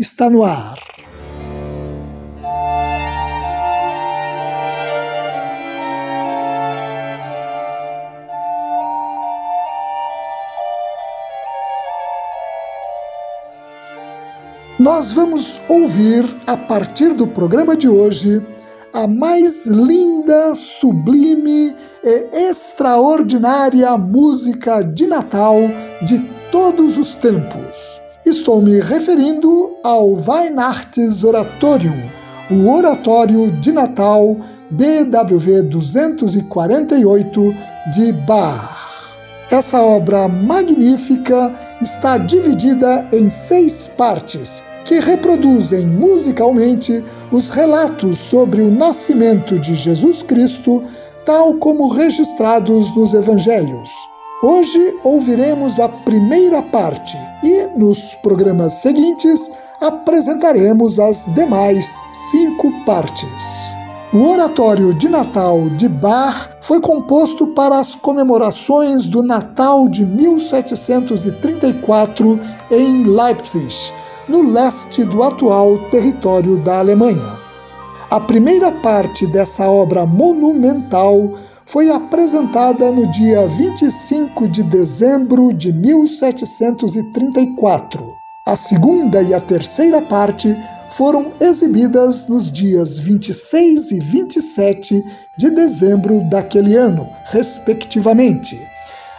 está no ar. Nós vamos ouvir, a partir do programa de hoje, a mais linda, sublime e extraordinária música de Natal de todos os tempos. Estou me referindo ao Weihnachtsoratorium, o Oratório de Natal BWV 248 de Bach. Essa obra magnífica está dividida em seis partes que reproduzem musicalmente os relatos sobre o nascimento de Jesus Cristo, tal como registrados nos evangelhos. Hoje ouviremos a primeira parte e, nos programas seguintes, apresentaremos as demais cinco partes. O Oratório de Natal de Bach foi composto para as comemorações do Natal de 1734 em Leipzig, no leste do atual território da Alemanha. A primeira parte dessa obra monumental foi apresentada no dia 25 de dezembro de 1734. A segunda e a terceira parte foram exibidas nos dias 26 e 27 de dezembro daquele ano, respectivamente.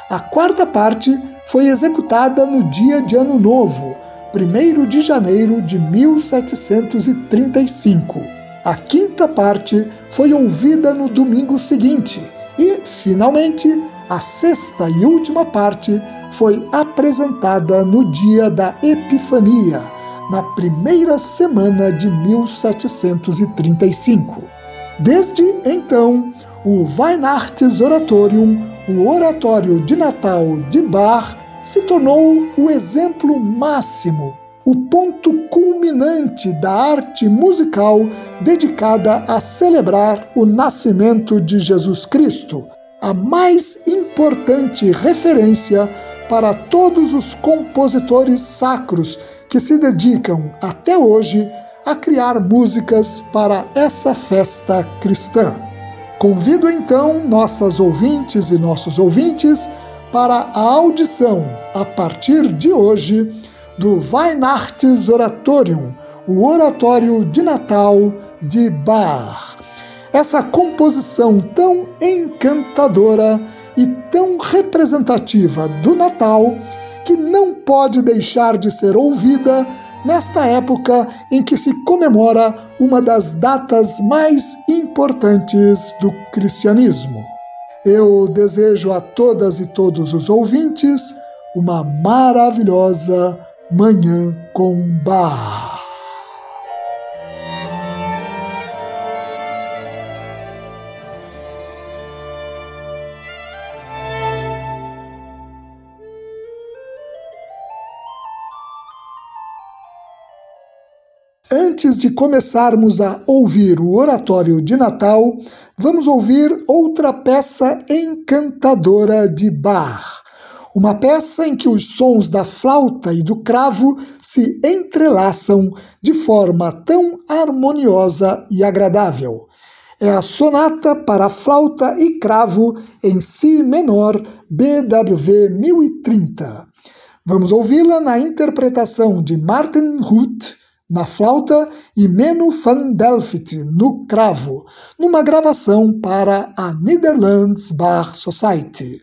A quarta parte foi executada no dia de Ano Novo, 1 de janeiro de 1735. A quinta parte foi ouvida no domingo seguinte, e, finalmente, a sexta e última parte foi apresentada no dia da Epifania, na primeira semana de 1735. Desde então, o Weihnachtsoratorium, o Oratório de Natal de Bach, se tornou o exemplo máximo o ponto culminante da arte musical dedicada a celebrar o nascimento de Jesus Cristo, a mais importante referência para todos os compositores sacros que se dedicam até hoje a criar músicas para essa festa cristã. Convido então nossas ouvintes e nossos ouvintes para a audição, a partir de hoje, do Weihnachtsoratorium, o Oratório de Natal de Bach. Essa composição tão encantadora e tão representativa do Natal que não pode deixar de ser ouvida nesta época em que se comemora uma das datas mais importantes do cristianismo. Eu desejo a todas e todos os ouvintes uma maravilhosa Manhã com Bar. Antes de começarmos a ouvir o oratório de Natal, vamos ouvir outra peça encantadora de Bach uma peça em que os sons da flauta e do cravo se entrelaçam de forma tão harmoniosa e agradável. É a sonata para flauta e cravo em Si menor, BWV 1030. Vamos ouvi-la na interpretação de Martin Ruth na flauta e Menno van Delft no cravo, numa gravação para a Netherlands Bar Society.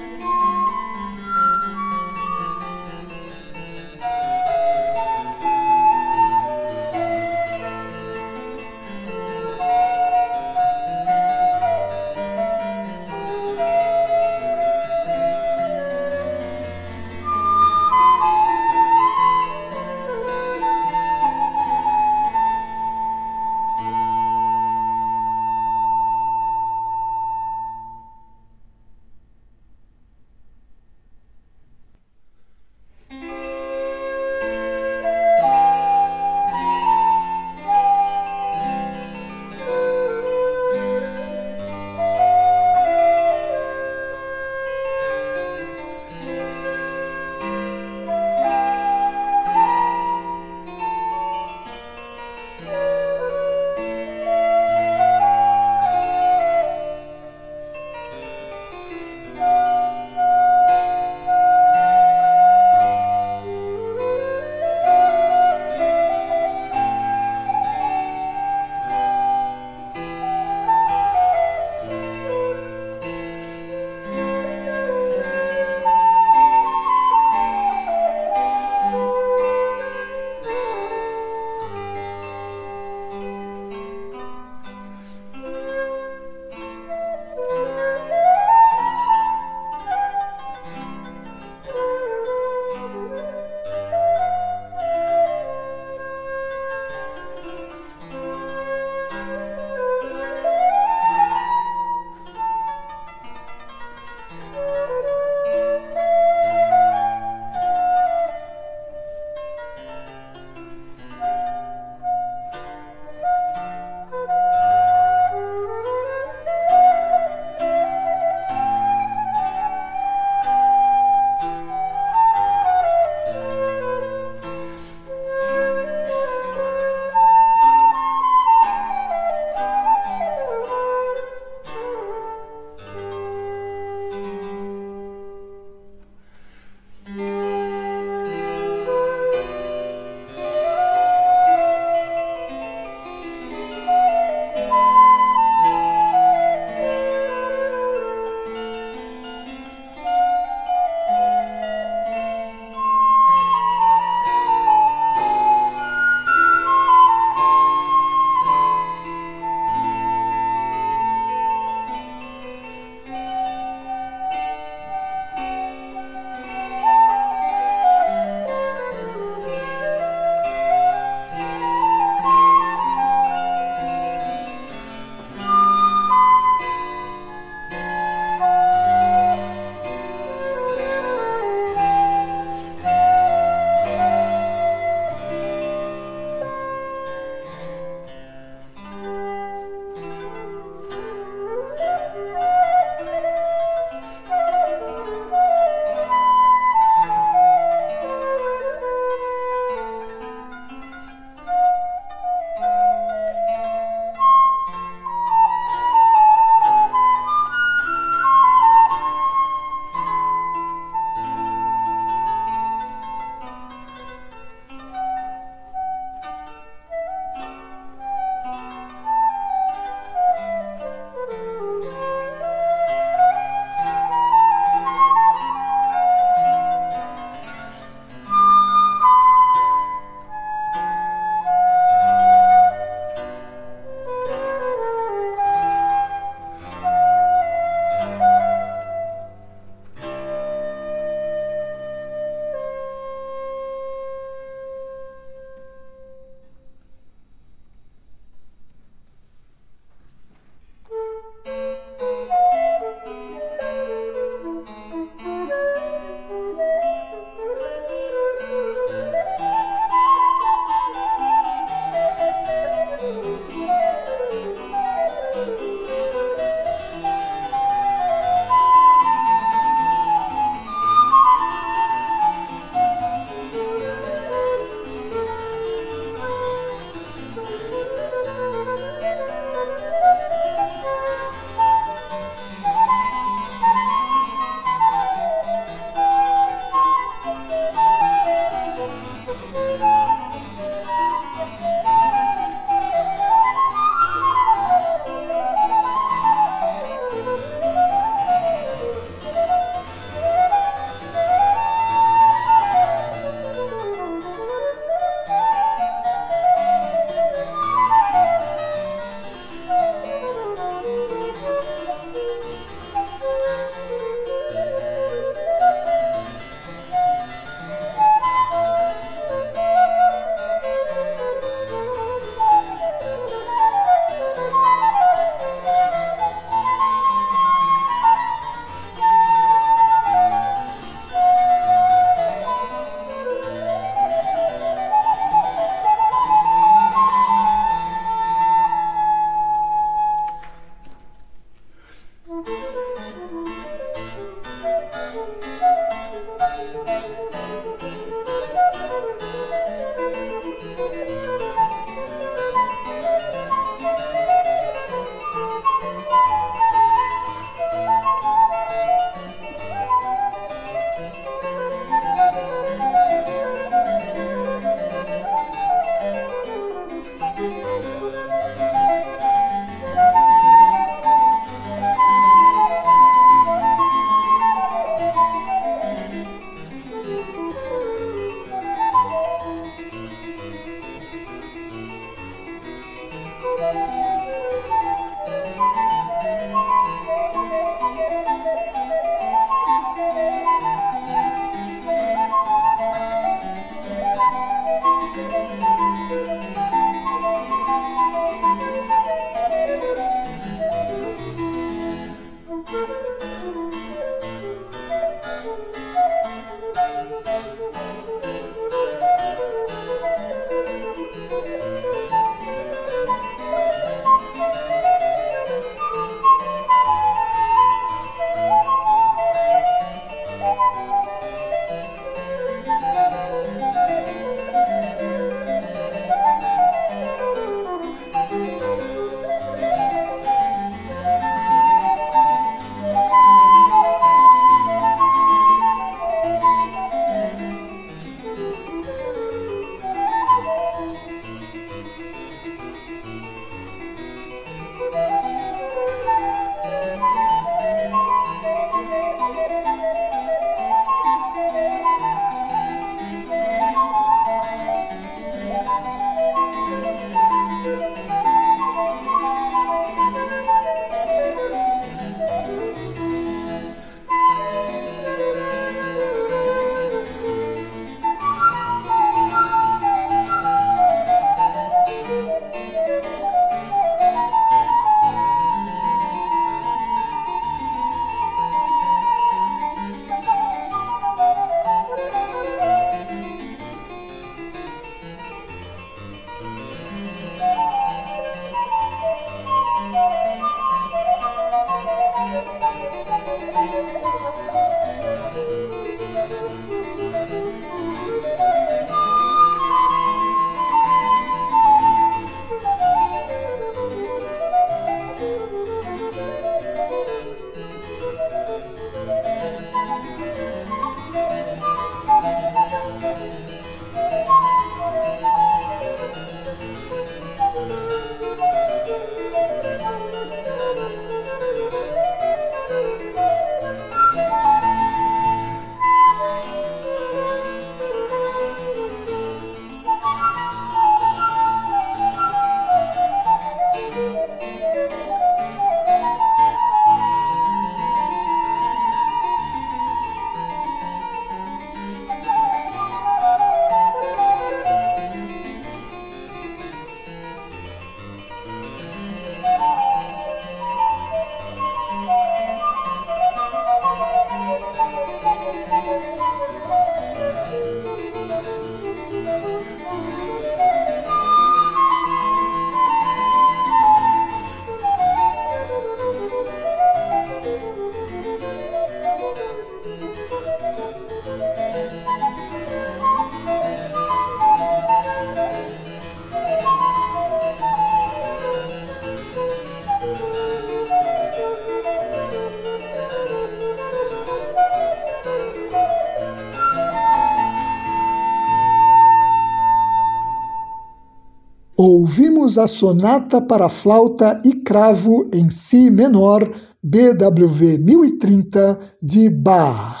Ouviremos a sonata para flauta e cravo em si menor, BWV 1030 de Bach.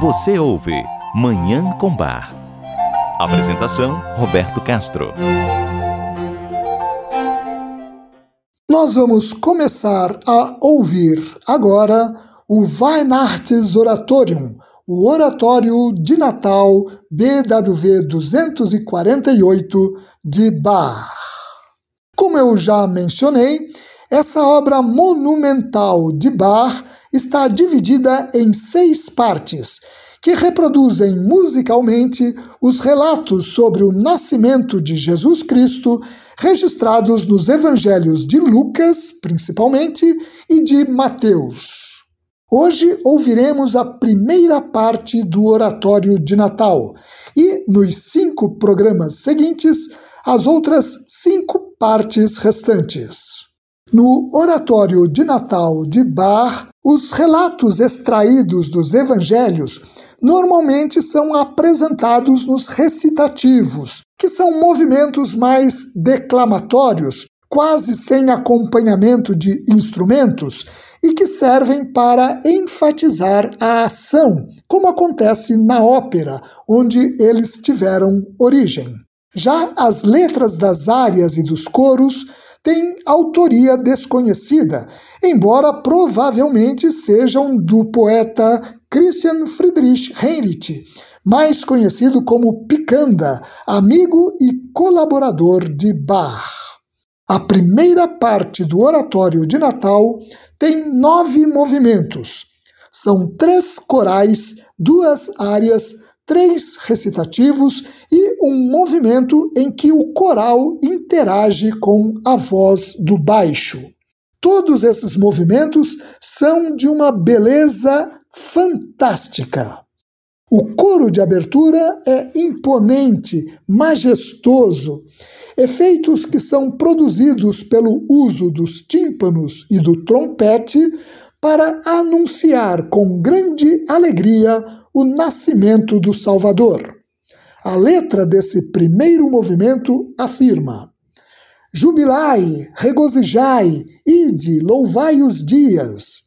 Você ouve Manhã com Bar. Apresentação Roberto Castro. Nós vamos começar a ouvir agora o Weihnachtsoratorium, o Oratório de Natal BWV 248 de Bach. Como eu já mencionei, essa obra monumental de Bach está dividida em seis partes, que reproduzem musicalmente os relatos sobre o nascimento de Jesus Cristo registrados nos evangelhos de Lucas, principalmente, e de Mateus. Hoje ouviremos a primeira parte do Oratório de Natal e, nos cinco programas seguintes, as outras cinco partes restantes. No Oratório de Natal de Bach, os relatos extraídos dos evangelhos normalmente são apresentados nos recitativos, que são movimentos mais declamatórios, quase sem acompanhamento de instrumentos e que servem para enfatizar a ação, como acontece na ópera, onde eles tiveram origem. Já as letras das áreas e dos coros têm autoria desconhecida, embora provavelmente sejam do poeta Christian Friedrich Heinrich, mais conhecido como Picanda, amigo e colaborador de Bach. A primeira parte do Oratório de Natal tem nove movimentos. São três corais, duas áreas, três recitativos e um movimento em que o coral interage com a voz do baixo. Todos esses movimentos são de uma beleza fantástica. O coro de abertura é imponente, majestoso efeitos que são produzidos pelo uso dos tímpanos e do trompete para anunciar com grande alegria o nascimento do Salvador. A letra desse primeiro movimento afirma: Jubilai, regozijai, ide, louvai os dias.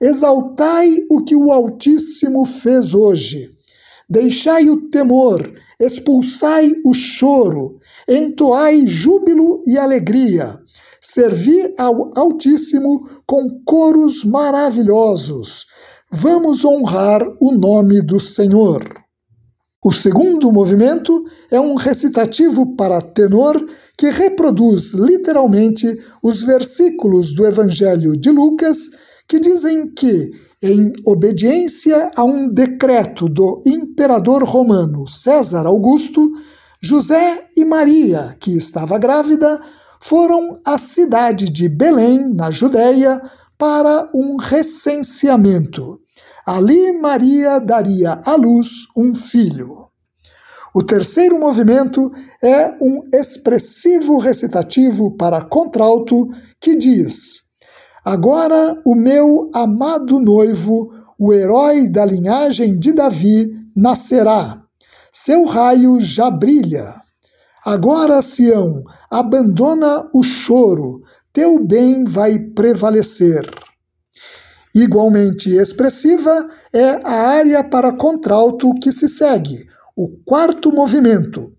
Exaltai o que o Altíssimo fez hoje. Deixai o temor, expulsai o choro, entoai júbilo e alegria, servi ao Altíssimo com coros maravilhosos. Vamos honrar o nome do Senhor. O segundo movimento é um recitativo para tenor que reproduz literalmente os versículos do Evangelho de Lucas que dizem que, em obediência a um decreto do imperador romano César Augusto, José e Maria, que estava grávida, foram à cidade de Belém, na Judéia, para um recenseamento. Ali Maria daria à luz um filho. O terceiro movimento é um expressivo recitativo para contralto que diz: Agora o meu amado noivo, o herói da linhagem de Davi, nascerá seu raio já brilha. Agora, Sião, abandona o choro, teu bem vai prevalecer. Igualmente expressiva é a área para contralto que se segue, o quarto movimento.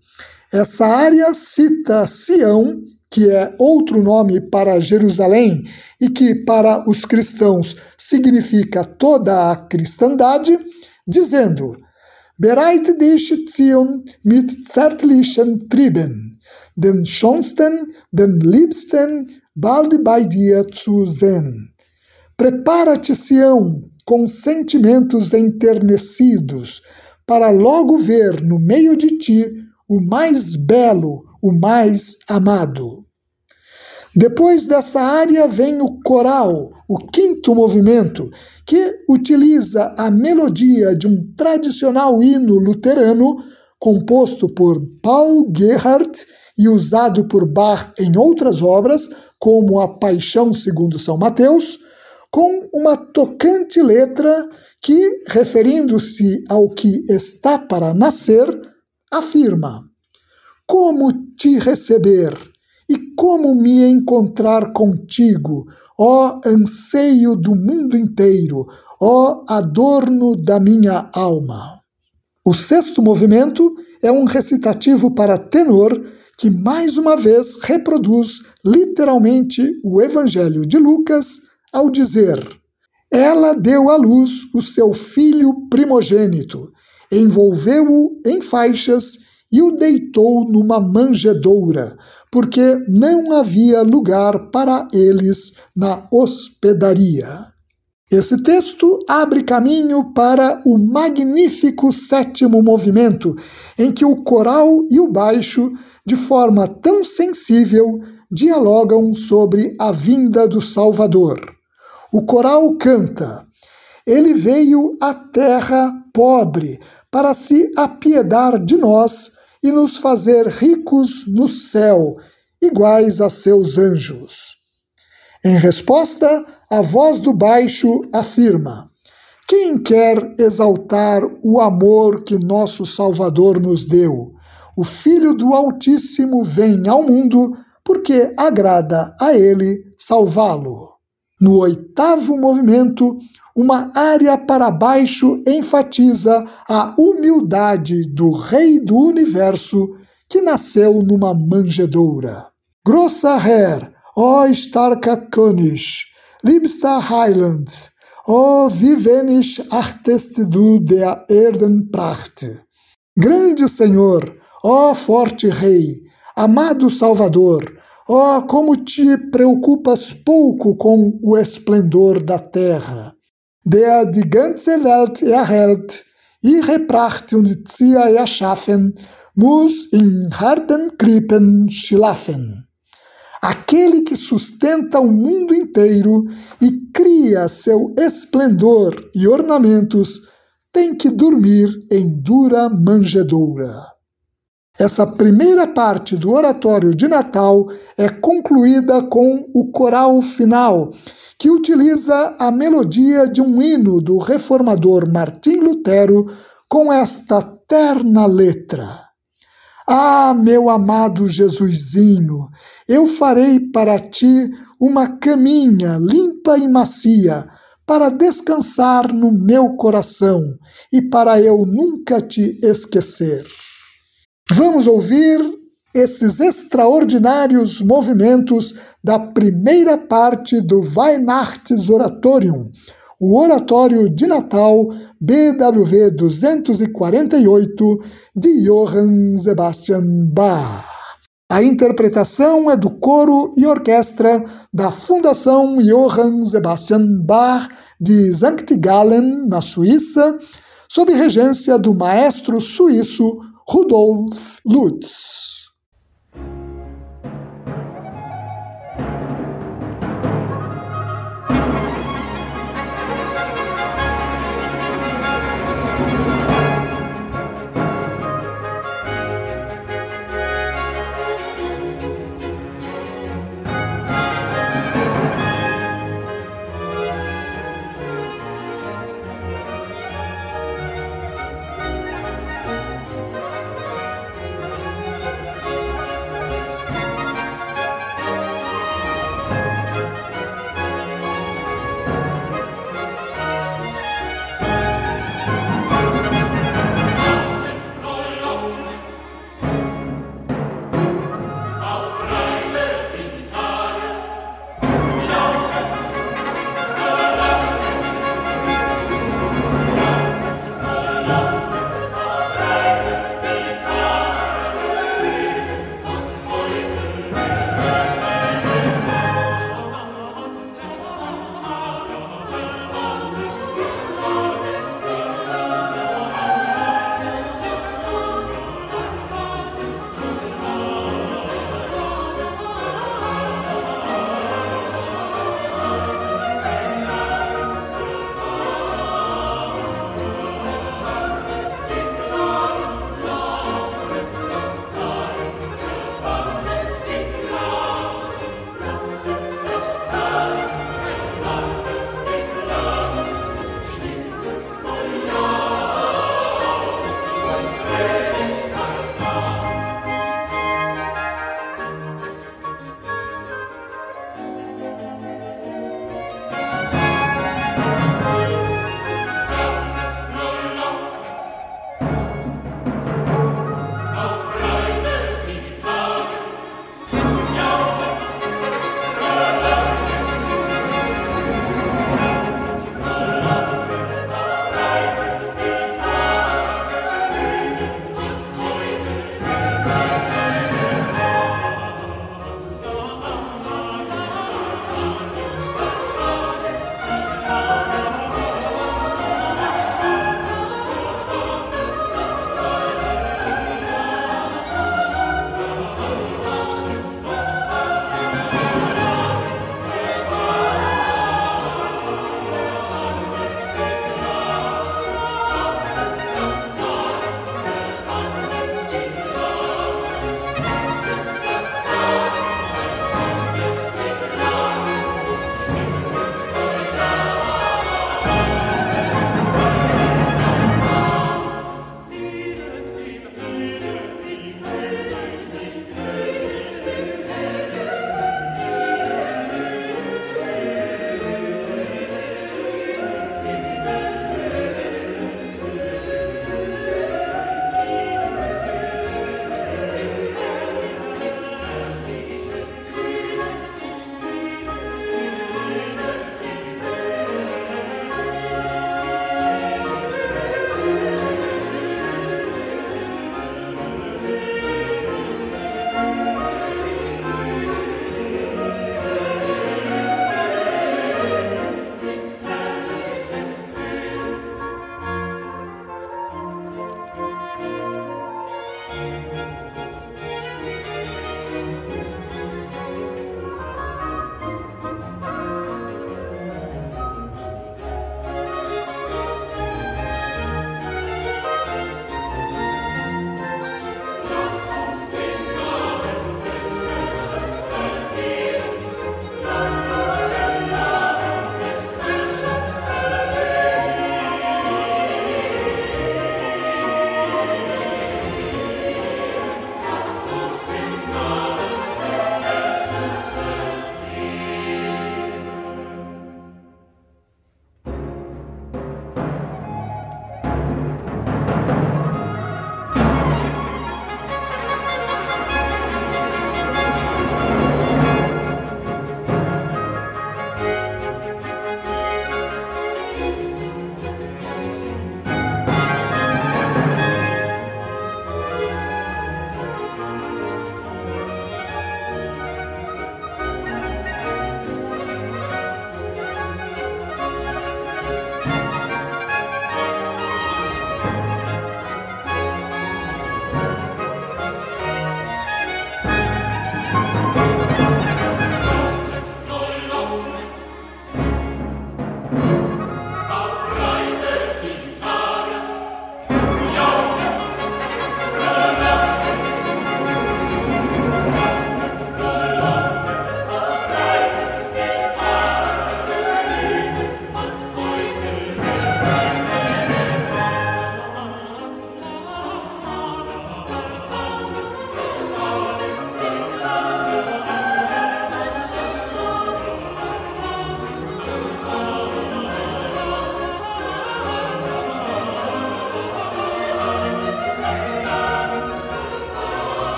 Essa área cita Sião, que é outro nome para Jerusalém e que para os cristãos significa toda a cristandade, dizendo: Bereit dich Zion mit zärtlichen Trieben, den schönsten, den liebsten bald bei dir zu sehen. Prepara-te, Sião, com sentimentos enternecidos, para logo ver no meio de ti o mais belo, o mais amado. Depois dessa área vem o coral, o quinto movimento, que utiliza a melodia de um tradicional hino luterano composto por Paul Gerhardt e usado por Bach em outras obras, como A Paixão segundo São Mateus, com uma tocante letra que, referindo-se ao que está para nascer, afirma: como te receber e como me encontrar contigo, ó anseio do mundo inteiro, ó adorno da minha alma. O sexto movimento é um recitativo para tenor que mais uma vez reproduz literalmente o Evangelho de Lucas ao dizer: Ela deu à luz o seu filho primogênito, envolveu-o em faixas e o deitou numa manjedoura, porque não havia lugar para eles na hospedaria. Esse texto abre caminho para o magnífico sétimo movimento, em que o coral e o baixo, de forma tão sensível, dialogam sobre a vinda do Salvador. O coral canta: Ele veio à terra pobre para se apiedar de nós e nos fazer ricos no céu, iguais a seus anjos. Em resposta, a voz do baixo afirma: Quem quer exaltar o amor que nosso Salvador nos deu? O Filho do Altíssimo vem ao mundo porque agrada a ele salvá-lo. No oitavo movimento, uma área para baixo enfatiza a humildade do Rei do Universo que nasceu numa manjedoura. Grossa Herr, ó starka König, liebster Heiland, ó vivenis artest du der Erden Pracht. Grande Senhor, ó forte Rei, amado Salvador, ó como te preocupas pouco com o esplendor da terra der die ganze Welt erhält, ihre Pracht und Zier erschaffen, muss in harten Krippen schlafen. Aquele que sustenta o mundo inteiro e cria seu esplendor e ornamentos tem que dormir em dura manjedoura. Essa primeira parte do oratório de Natal é concluída com o coral final, que utiliza a melodia de um hino do reformador Martim Lutero com esta terna letra. Ah, meu amado Jesusinho, eu farei para ti uma caminha limpa e macia para descansar no meu coração e para eu nunca te esquecer. Vamos ouvir esses extraordinários movimentos da primeira parte do Weihnachtsoratorium, o Oratório de Natal BWV 248 de Johann Sebastian Bach. A interpretação é do coro e orquestra da Fundação Johann Sebastian Bach de St. Gallen, na Suíça, sob regência do maestro suíço Rudolf Lutz.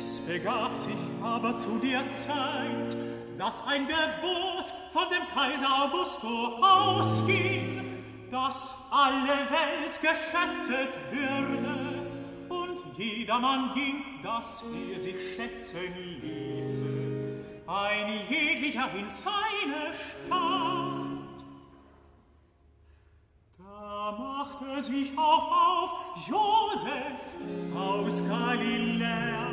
Es begab sich aber zu der Zeit, dass ein Gebot von dem Kaiser Augusto ausging, dass alle Welt geschätzet würde. Und jedermann ging, dass er sich schätzen ließe, ein jeglicher in seine Stadt. Da machte sich auch auf Josef aus Galiläa,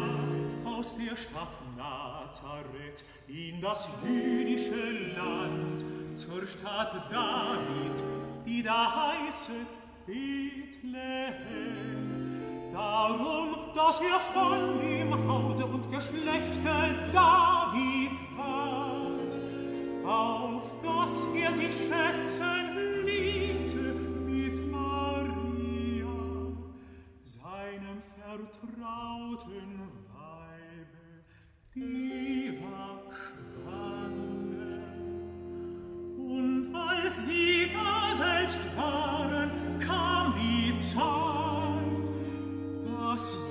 aus der Stadt Nazareth in das jüdische Land zur Stadt David, die da heißet Bethlehem. Darum, dass er von dem Hause und Geschlechte David war, auf dass er sich schätzen ließe mit Maria, seinem vertrauten selbst waren, kam die Zeit, dass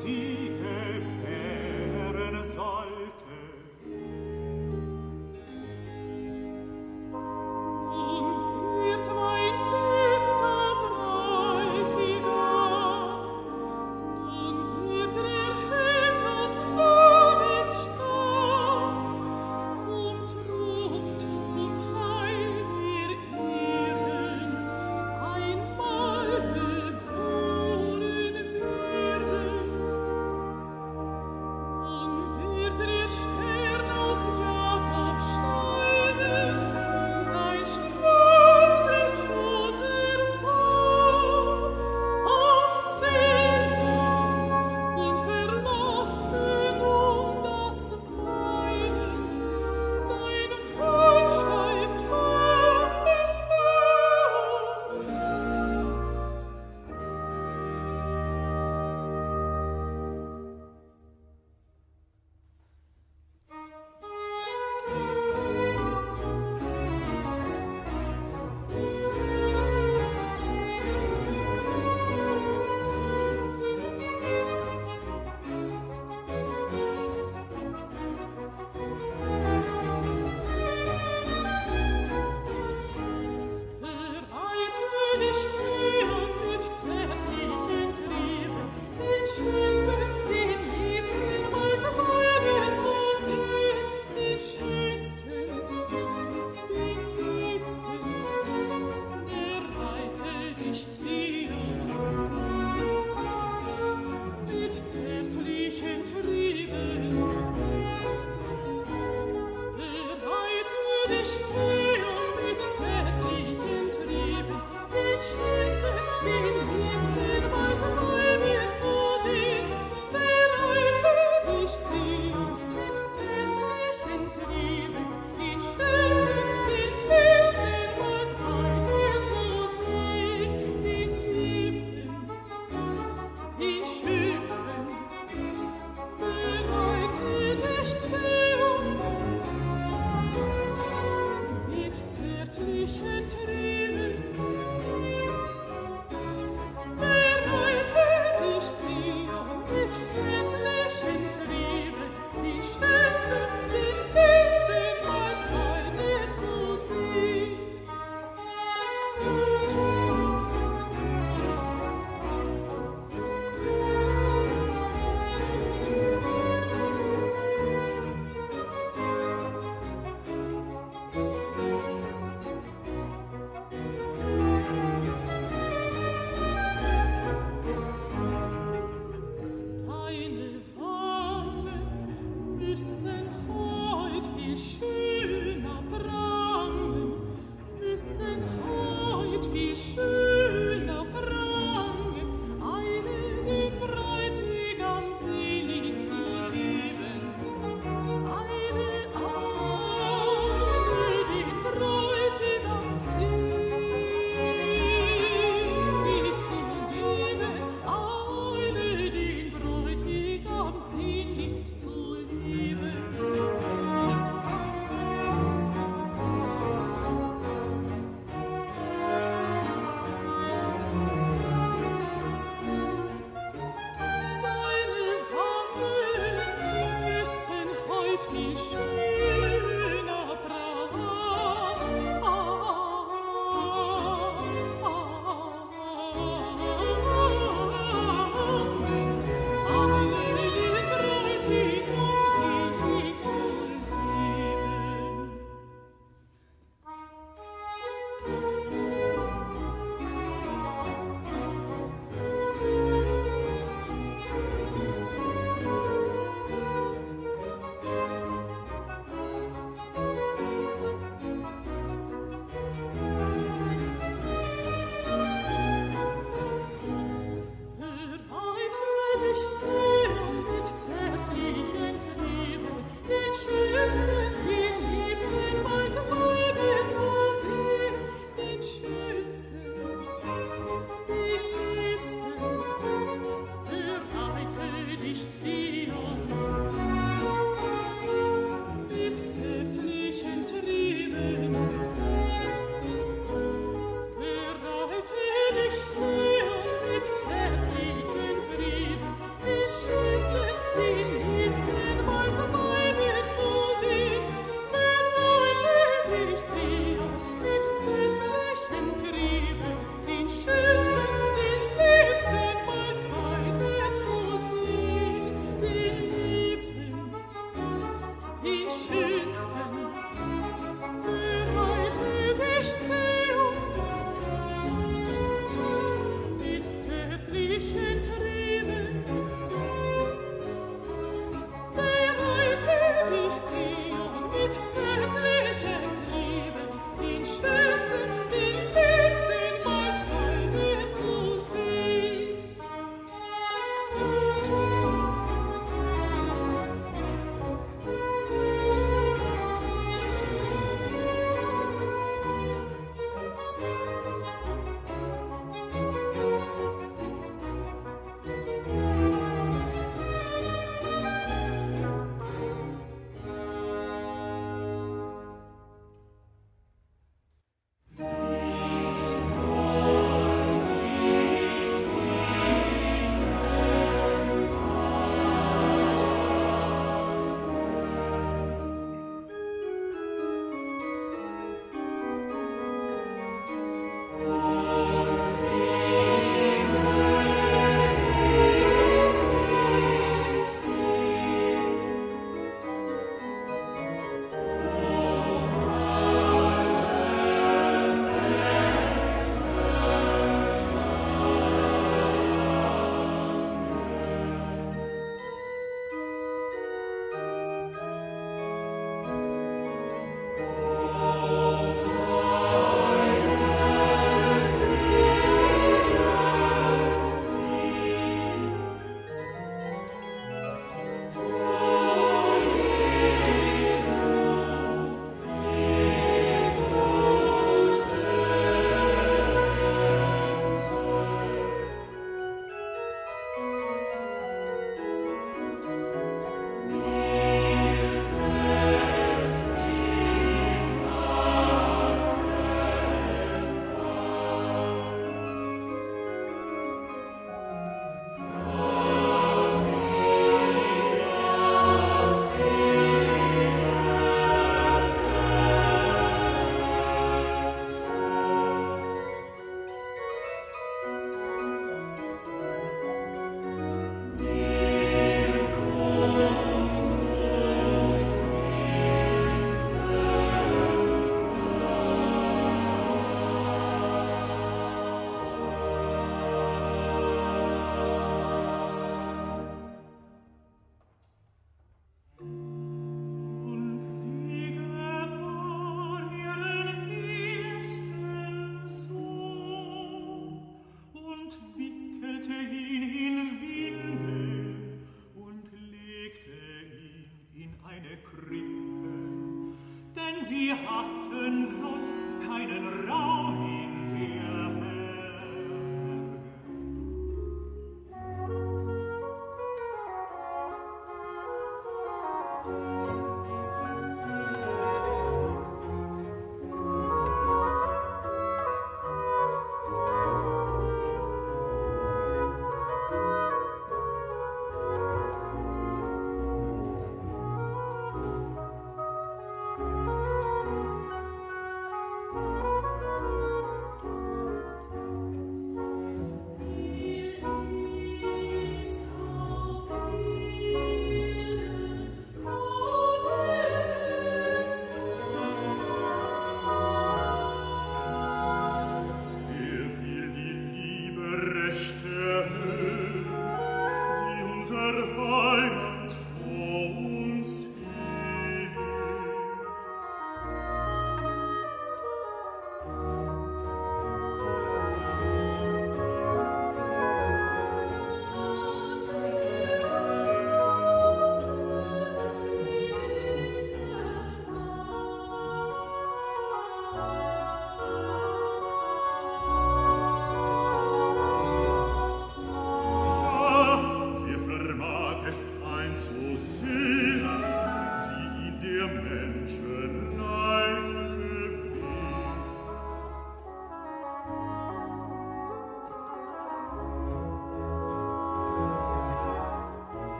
sie hatten sonst keinen Raum.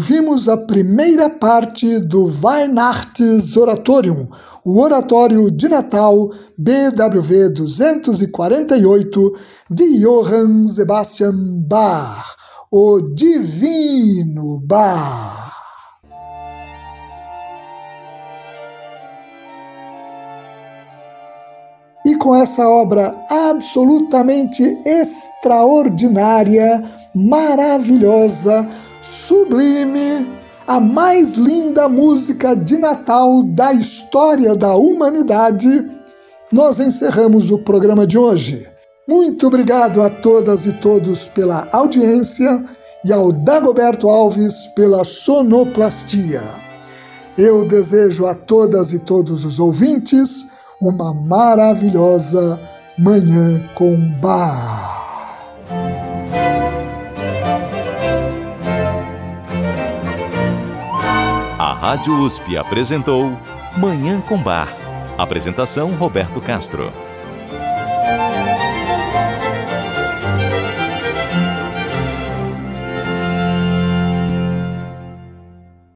Ouvimos a primeira parte do Weihnachtsoratorium, o Oratório de Natal BWV 248 de Johann Sebastian Bach, o Divino Bach. E com essa obra absolutamente extraordinária, maravilhosa, sublime, a mais linda música de Natal da história da humanidade, nós encerramos o programa de hoje. Muito obrigado a todas e todos pela audiência e ao Dagoberto Alves pela sonoplastia. Eu desejo a todas e todos os ouvintes uma maravilhosa Manhã com Bar. Rádio USP apresentou Manhã com Bar. Apresentação Roberto Castro.